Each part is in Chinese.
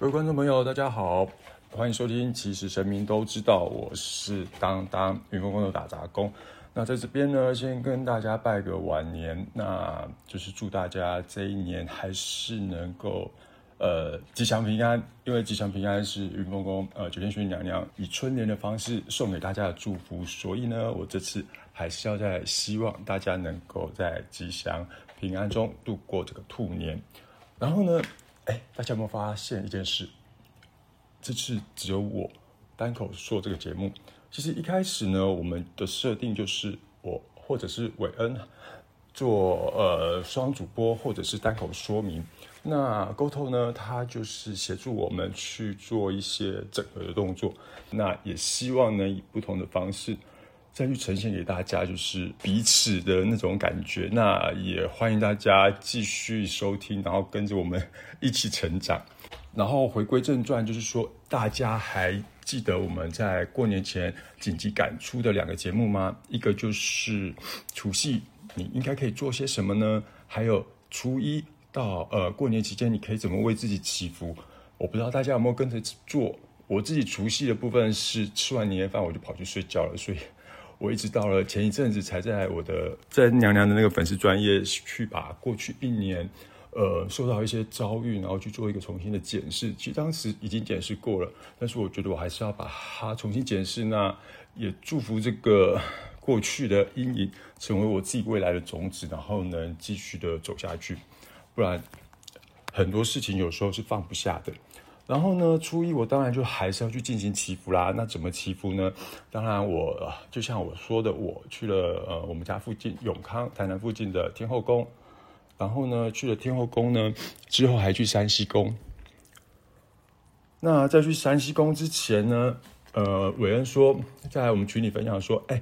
各位观众朋友，大家好，欢迎收听。其实神明都知道，我是当当云峰工的打杂工。那在这边呢，先跟大家拜个晚年，那就是祝大家这一年还是能够呃吉祥平安。因为吉祥平安是云峰宫呃九天玄女娘娘以春联的方式送给大家的祝福，所以呢，我这次还是要在希望大家能够在吉祥平安中度过这个兔年。然后呢？哎，大家有没有发现一件事？这次只有我单口说这个节目。其实一开始呢，我们的设定就是我或者是韦恩做呃双主播，或者是单口说明。那沟通呢，他就是协助我们去做一些整合的动作。那也希望能，以不同的方式再去呈现给大家，就是彼此的那种感觉。那也欢迎大家继续收听，然后跟着我们。一起成长，然后回归正传，就是说，大家还记得我们在过年前紧急赶出的两个节目吗？一个就是除夕，你应该可以做些什么呢？还有初一到呃过年期间，你可以怎么为自己祈福？我不知道大家有没有跟着做。我自己除夕的部分是吃完年夜饭我就跑去睡觉了，所以我一直到了前一阵子才在我的在娘娘的那个粉丝专业去把过去一年。呃，受到一些遭遇，然后去做一个重新的检视。其实当时已经检视过了，但是我觉得我还是要把它重新检视。那也祝福这个过去的阴影成为我自己未来的种子，然后能继续的走下去。不然很多事情有时候是放不下的。然后呢，初一我当然就还是要去进行祈福啦。那怎么祈福呢？当然我就像我说的，我去了呃我们家附近永康台南附近的天后宫。然后呢，去了天后宫呢，之后还去山西宫。那在去山西宫之前呢，呃，伟恩说在我们群里分享说，哎，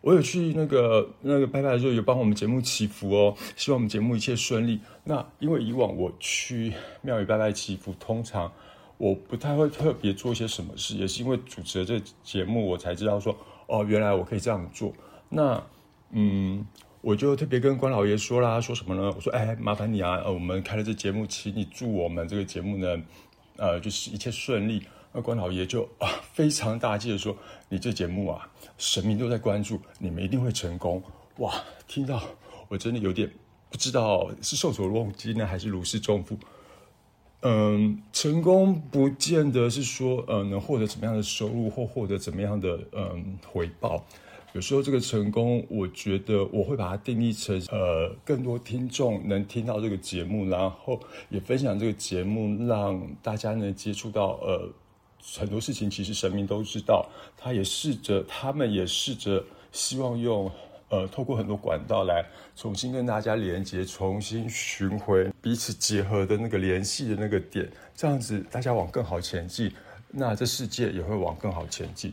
我有去那个那个拜拜的时候，有帮我们节目祈福哦，希望我们节目一切顺利。那因为以往我去庙宇拜拜祈福，通常我不太会特别做一些什么事，也是因为主持了这节目，我才知道说，哦，原来我可以这样做。那，嗯。我就特别跟关老爷说啦，说什么呢？我说，哎，麻烦你啊，呃，我们开了这节目，请你祝我们这个节目呢，呃，就是一切顺利。那关老爷就啊，非常大气的说，你这节目啊，神明都在关注，你们一定会成功。哇，听到我真的有点不知道是受宠若惊呢，还是如释重负。嗯，成功不见得是说，呃，能获得怎么样的收入或获得怎么样的嗯回报。有时候这个成功，我觉得我会把它定义成，呃，更多听众能听到这个节目，然后也分享这个节目，让大家能接触到，呃，很多事情其实神明都知道，他也试着，他们也试着希望用，呃，透过很多管道来重新跟大家连接，重新寻回彼此结合的那个联系的那个点，这样子大家往更好前进，那这世界也会往更好前进。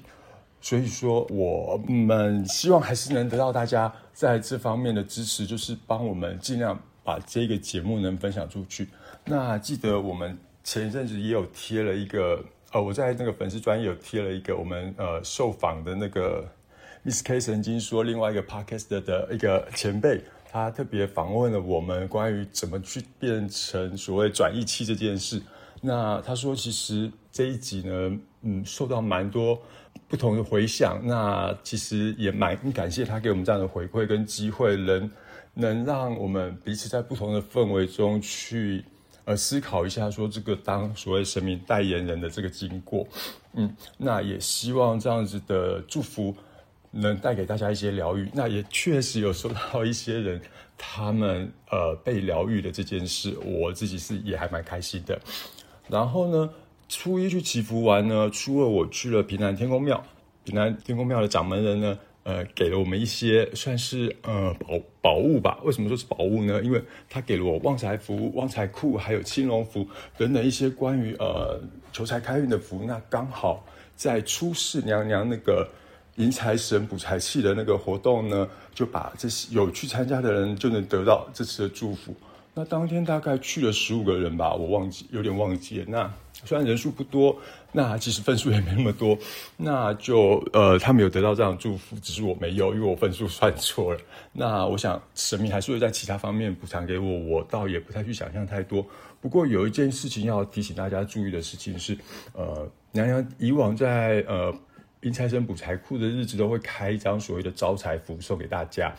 所以说，我们希望还是能得到大家在这方面的支持，就是帮我们尽量把这个节目能分享出去。那记得我们前一阵子也有贴了一个，呃，我在那个粉丝专业有贴了一个我们呃受访的那个 Miss K 曾经说另外一个 Podcast 的一个前辈，他特别访问了我们关于怎么去变成所谓转译器这件事。那他说，其实这一集呢，嗯，受到蛮多。不同的回响，那其实也蛮感谢他给我们这样的回馈跟机会，能能让我们彼此在不同的氛围中去呃思考一下，说这个当所谓神明代言人的这个经过，嗯，那也希望这样子的祝福能带给大家一些疗愈。那也确实有收到一些人他们呃被疗愈的这件事，我自己是也还蛮开心的。然后呢？初一去祈福完呢，初二我去了平南天公庙。平南天公庙的掌门人呢，呃，给了我们一些算是呃宝宝物吧。为什么说是宝物呢？因为他给了我旺财符、旺财库，还有青龙符等等一些关于呃求财开运的符。那刚好在出世娘娘那个迎财神补财气的那个活动呢，就把这些有去参加的人就能得到这次的祝福。那当天大概去了十五个人吧，我忘记有点忘记了。那虽然人数不多，那其实分数也没那么多，那就呃，他们有得到这样的祝福，只是我没有，因为我分数算错了。那我想神明还是会在其他方面补偿给我，我倒也不太去想象太多。不过有一件事情要提醒大家注意的事情是，呃，娘娘以往在呃阴财神补财库的日子都会开一张所谓的招财符送给大家。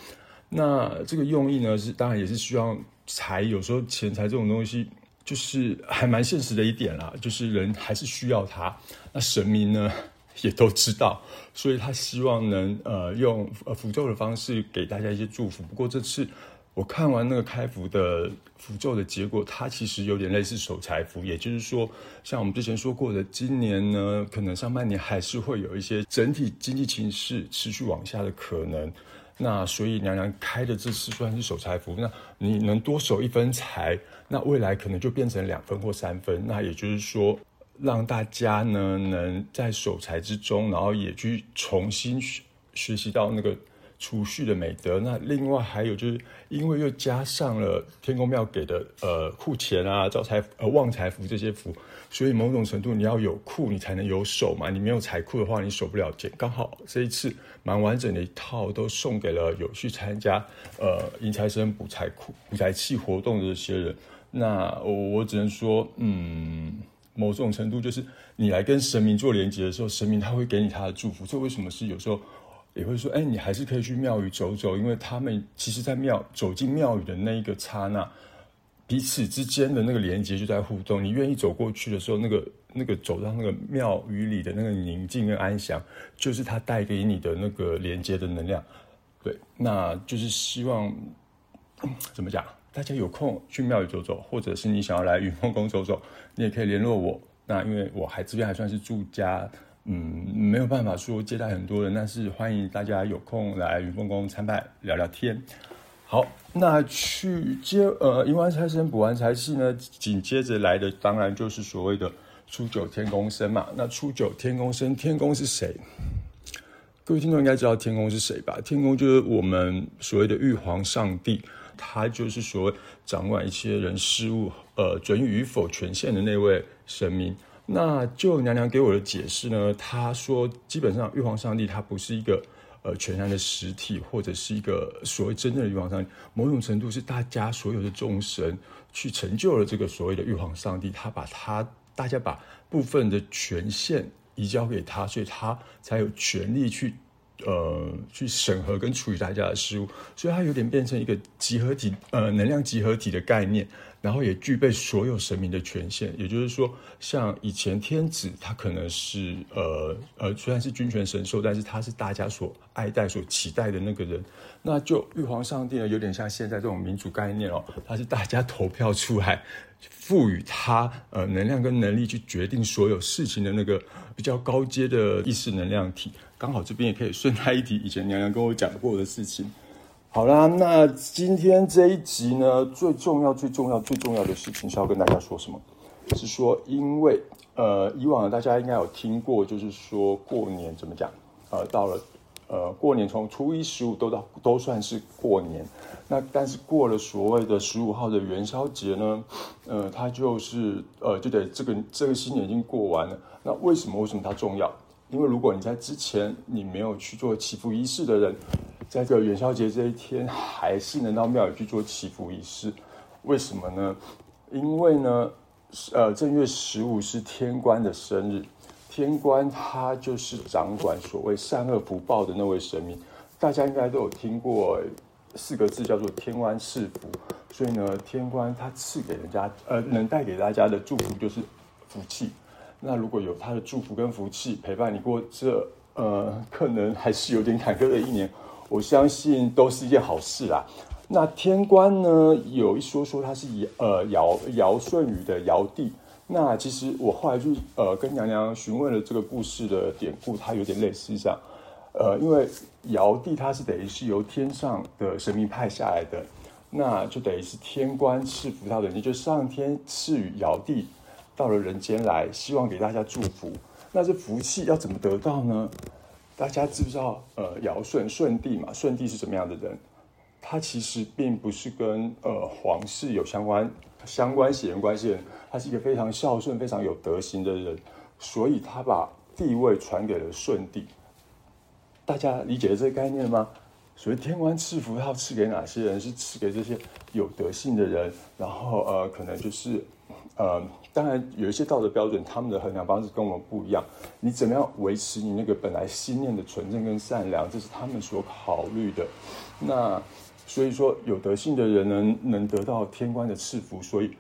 那这个用意呢，是当然也是希望。财有时候钱财这种东西，就是还蛮现实的一点啦，就是人还是需要它。那神明呢也都知道，所以他希望能呃用呃符咒的方式给大家一些祝福。不过这次我看完那个开符的符咒的结果，它其实有点类似守财符，也就是说，像我们之前说过的，今年呢可能上半年还是会有一些整体经济情势持续往下的可能。那所以娘娘开的这次算是守财符，那你能多守一分财，那未来可能就变成两分或三分。那也就是说，让大家呢能在守财之中，然后也去重新学学习到那个。储蓄的美德，那另外还有就是，因为又加上了天公庙给的呃库钱啊、招财呃旺财符这些符，所以某种程度你要有库，你才能有手嘛。你没有财库的话，你守不了剑。刚好这一次蛮完整的一套都送给了有去参加呃迎财神补财库补财器活动的这些人。那我我只能说，嗯，某种程度就是你来跟神明做连接的时候，神明他会给你他的祝福。这为什么是有时候？也会说，哎，你还是可以去庙宇走走，因为他们其实，在庙走进庙宇的那一个刹那，彼此之间的那个连接就在互动。你愿意走过去的时候，那个那个走到那个庙宇里的那个宁静跟安详，就是它带给你的那个连接的能量。对，那就是希望怎么讲？大家有空去庙宇走走，或者是你想要来云峰宫走走，你也可以联络我。那因为我还这边还算是住家。嗯，没有办法说接待很多人，但是欢迎大家有空来云峰宫参拜聊聊天。好，那去接呃迎完财神补完财气呢，紧接着来的当然就是所谓的初九天公生嘛。那初九天公生，天公是谁？各位听众应该知道天公是谁吧？天公就是我们所谓的玉皇上帝，他就是所谓掌管一切人事物，呃，准予与否权限的那位神明。那就娘娘给我的解释呢，她说基本上玉皇上帝他不是一个呃全然的实体，或者是一个所谓真正的玉皇上帝，某种程度是大家所有的众神去成就了这个所谓的玉皇上帝，他把他大家把部分的权限移交给他，所以他才有权利去呃去审核跟处理大家的事物，所以他有点变成一个集合体呃能量集合体的概念。然后也具备所有神明的权限，也就是说，像以前天子，他可能是呃呃，虽然是君权神授，但是他是大家所爱戴、所期待的那个人。那就玉皇上帝呢，有点像现在这种民主概念哦，他是大家投票出来，赋予他呃能量跟能力去决定所有事情的那个比较高阶的意识能量体。刚好这边也可以顺带一提，以前娘娘跟我讲过的事情。好啦，那今天这一集呢，最重要、最重要、最重要的事情是要跟大家说什么？是说，因为呃，以往大家应该有听过，就是说过年怎么讲？呃，到了呃过年，从初一十五都到都算是过年。那但是过了所谓的十五号的元宵节呢，呃，它就是呃就得这个这个新年已经过完了。那为什么？为什么它重要？因为如果你在之前你没有去做祈福仪式的人。在这个元宵节这一天，还是能到庙里去做祈福仪式，为什么呢？因为呢，呃，正月十五是天官的生日，天官他就是掌管所谓善恶福报的那位神明，大家应该都有听过四个字叫做天官赐福，所以呢，天官他赐给人家，呃，能带给大家的祝福就是福气。那如果有他的祝福跟福气陪伴你过这，呃，可能还是有点坎坷的一年。我相信都是一件好事啦。那天官呢，有一说说他是呃尧尧舜禹的尧帝。那其实我后来就呃跟娘娘询问了这个故事的典故，它有点类似这样。呃，因为尧帝他是等于是由天上的神明派下来的，那就等于是天官赐福他的，也就上天赐予尧帝到了人间来，希望给大家祝福。那这福气要怎么得到呢？大家知不知道？呃，尧舜舜帝嘛，舜帝是什么样的人？他其实并不是跟呃皇室有相关相关血缘关系的人，他是一个非常孝顺、非常有德行的人，所以他把地位传给了舜帝。大家理解这个概念吗？所以天官赐福，要赐给哪些人？是赐给这些有德性的人，然后呃，可能就是呃，当然有一些道德标准，他们的衡量方式跟我们不一样。你怎么样维持你那个本来心念的纯正跟善良，这是他们所考虑的。那所以说，有德性的人能，能得到天官的赐福，所以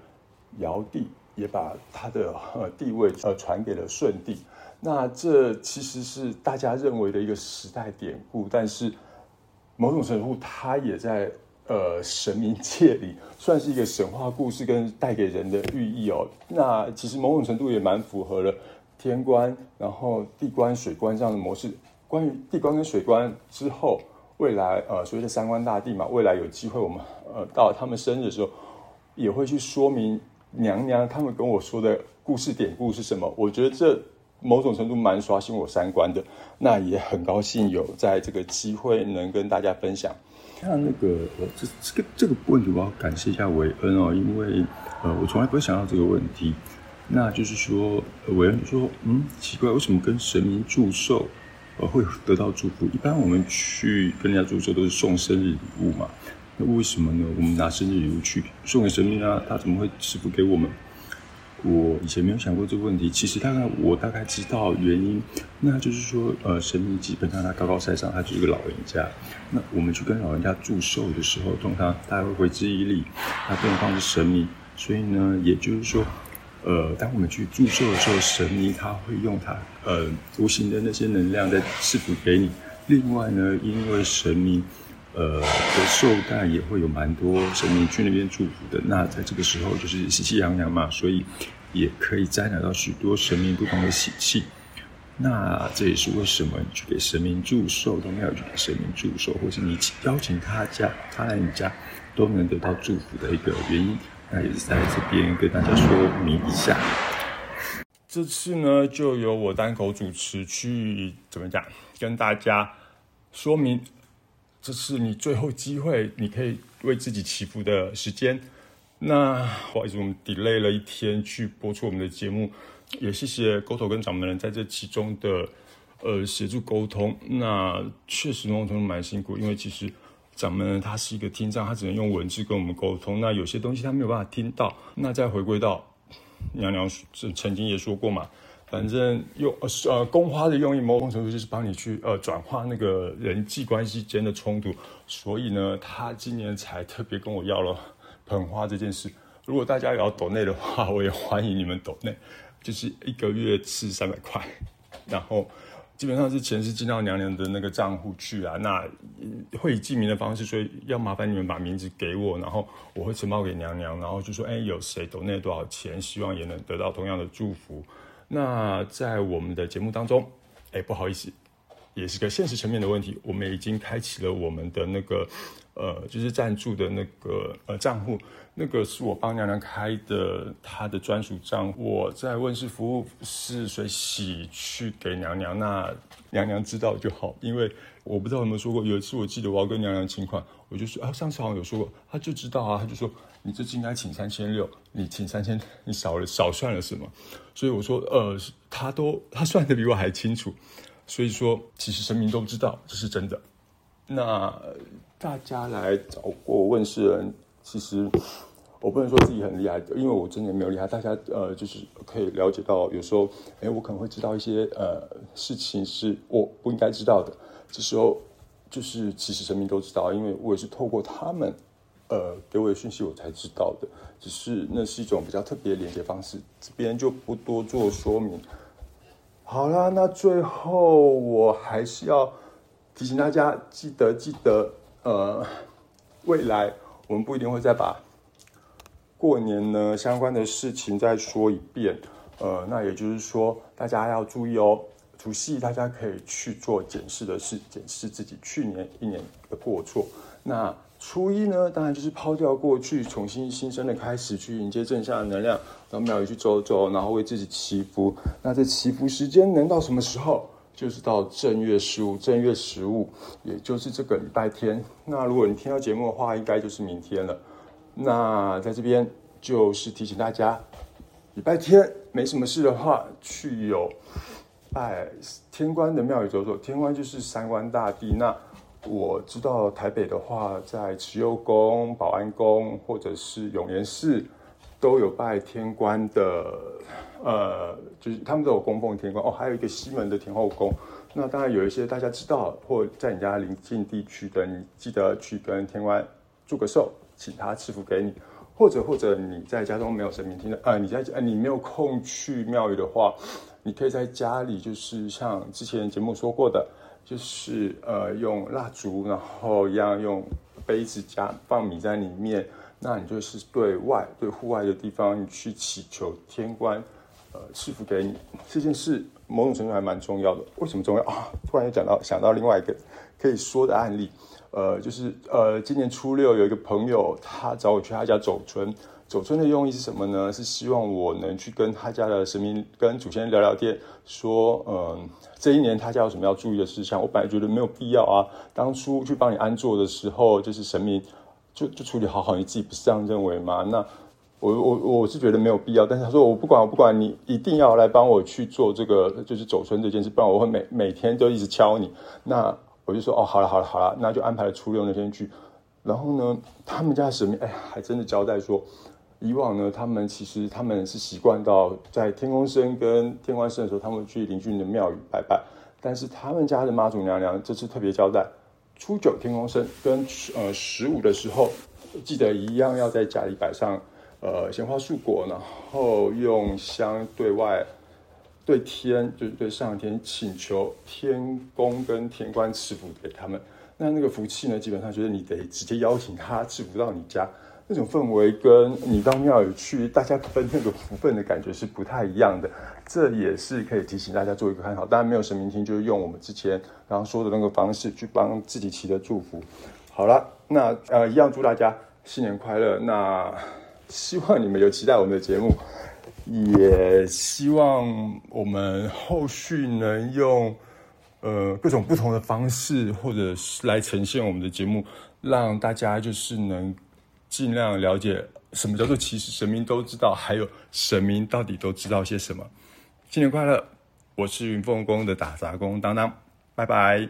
尧帝也把他的呃地位呃传给了舜帝。那这其实是大家认为的一个时代典故，但是。某种程度，它也在呃神明界里算是一个神话故事，跟带给人的寓意哦。那其实某种程度也蛮符合了天官，然后地官、水官这样的模式。关于地官跟水官之后，未来呃所谓的三观大帝嘛，未来有机会我们呃到他们生日的时候，也会去说明娘娘他们跟我说的故事典故是什么。我觉得这。某种程度蛮刷新我三观的，那也很高兴有在这个机会能跟大家分享。那那个呃，这这个这个问题，我要感谢一下韦恩哦，因为呃，我从来不会想到这个问题。那就是说，韦恩说，嗯，奇怪，为什么跟神明祝寿呃会得到祝福？一般我们去跟人家祝寿都是送生日礼物嘛，那为什么呢？我们拿生日礼物去送给神明啊，他怎么会赐福给我们？我以前没有想过这个问题，其实大概我大概知道原因，那就是说，呃，神明基本上他高高在上，他就是个老人家。那我们去跟老人家祝寿的时候，通常大家会回之以礼，那对方是神明，所以呢，也就是说，呃，当我们去祝寿的时候，神明他会用他呃无形的那些能量在赐福给你。另外呢，因为神明。呃，的寿诞也会有蛮多神明去那边祝福的。那在这个时候就是喜气洋洋嘛，所以也可以沾染到许多神明不同的喜气。那这也是为什么你去给神明祝寿，都没有去给神明祝寿，或是你邀请他家，他来你家都能得到祝福的一个原因。那也是在这边跟大家说明一下。这次呢，就由我单口主持去怎么讲，跟大家说明。这是你最后机会，你可以为自己祈福的时间。那不好意思，我们 delay 了一天去播出我们的节目，也谢谢沟头跟掌门人在这其中的呃协助沟通。那确实某种程度蛮辛苦，因为其实掌门人他是一个听障，他只能用文字跟我们沟通。那有些东西他没有办法听到。那再回归到娘娘曾曾经也说过嘛。反正用呃呃宫花的用意，某种程度就是帮你去呃转化那个人际关系间的冲突，所以呢，他今年才特别跟我要了捧花这件事。如果大家也要抖内的话，我也欢迎你们抖内，就是一个月是三百块，然后基本上是钱是进到娘娘的那个账户去啊。那会以记名的方式，所以要麻烦你们把名字给我，然后我会呈报给娘娘，然后就说，哎，有谁投那多少钱，希望也能得到同样的祝福。那在我们的节目当中，哎，不好意思，也是个现实层面的问题。我们已经开启了我们的那个，呃，就是赞助的那个呃账户，那个是我帮娘娘开的，她的专属账户。我在问世服务是谁洗去给娘娘，那娘娘知道就好。因为我不知道有没有说过，有一次我记得我要跟娘娘请款，我就说啊，上次好像有说过，她就知道啊，她就说。你这次应该请三千六，你请三千，你少了少算了什么？所以我说，呃，他都他算的比我还清楚，所以说其实神明都知道这是真的。那大家来找过问世人，其实我不能说自己很厉害，因为我真的没有厉害。大家呃，就是可以了解到，有时候哎，我可能会知道一些呃事情是我不应该知道的。这时候就是其实神明都知道，因为我也是透过他们。呃，给我的讯息我才知道的，只是那是一种比较特别的连接方式，这边就不多做说明。好啦，那最后我还是要提醒大家，记得记得，呃，未来我们不一定会再把过年呢相关的事情再说一遍。呃，那也就是说，大家要注意哦，除夕大家可以去做检视的事，检视自己去年一年的过错。那初一呢，当然就是抛掉过去，重新新生的开始，去迎接正向的能量，到庙里去走走，然后为自己祈福。那这祈福时间能到什么时候？就是到正月十五，正月十五，也就是这个礼拜天。那如果你听到节目的话，应该就是明天了。那在这边就是提醒大家，礼拜天没什么事的话，去有拜天官的庙宇走走。天官就是三官大帝。那我知道台北的话，在慈幼宫、保安宫或者是永联寺都有拜天官的。呃，就是他们都有供奉天官哦，还有一个西门的天后宫。那当然有一些大家知道，或在你家邻近地区的，你记得去跟天官祝个寿，请他赐福给你。或者或者你在家中没有神明听的，呃，你在呃你没有空去庙宇的话，你可以在家里，就是像之前节目说过的，就是呃用蜡烛，然后一样用杯子加放米在里面，那你就是对外对户外的地方，你去祈求天官。呃，赐福给你这件事，某种程度还蛮重要的。为什么重要啊？突然又讲到想到另外一个可以说的案例，呃，就是呃，今年初六有一个朋友，他找我去他家走村。走村的用意是什么呢？是希望我能去跟他家的神明、跟祖先聊聊天，说，嗯，这一年他家有什么要注意的事项。我本来觉得没有必要啊，当初去帮你安坐的时候，就是神明就就处理好好，你自己不是这样认为吗？那。我我我是觉得没有必要，但是他说我不管我不管你一定要来帮我去做这个就是走村这件事，不然我会每每天都一直敲你。那我就说哦好了好了好了，那就安排了初六那天去。然后呢，他们家神明哎还真的交代说，以往呢他们其实他们是习惯到在天公生跟天官生的时候，他们去邻居的庙宇拜拜。但是他们家的妈祖娘娘这次特别交代，初九天公生跟呃十五的时候，记得一样要在家里摆上。呃，鲜花素果，然后用香对外、对天，就是对上天请求天公跟天官赐福给他们。那那个福气呢，基本上就是你得直接邀请他赐福到你家，那种氛围跟你到庙宇去大家分那个福分的感觉是不太一样的。这也是可以提醒大家做一个参考。当然没有神明听，就是用我们之前刚刚说的那个方式去帮自己祈的祝福。好了，那呃，一样祝大家新年快乐。那。希望你们有期待我们的节目，也希望我们后续能用呃各种不同的方式，或者是来呈现我们的节目，让大家就是能尽量了解什么叫做其实神明都知道，还有神明到底都知道些什么。新年快乐！我是云凤宫的打杂工当当，拜拜。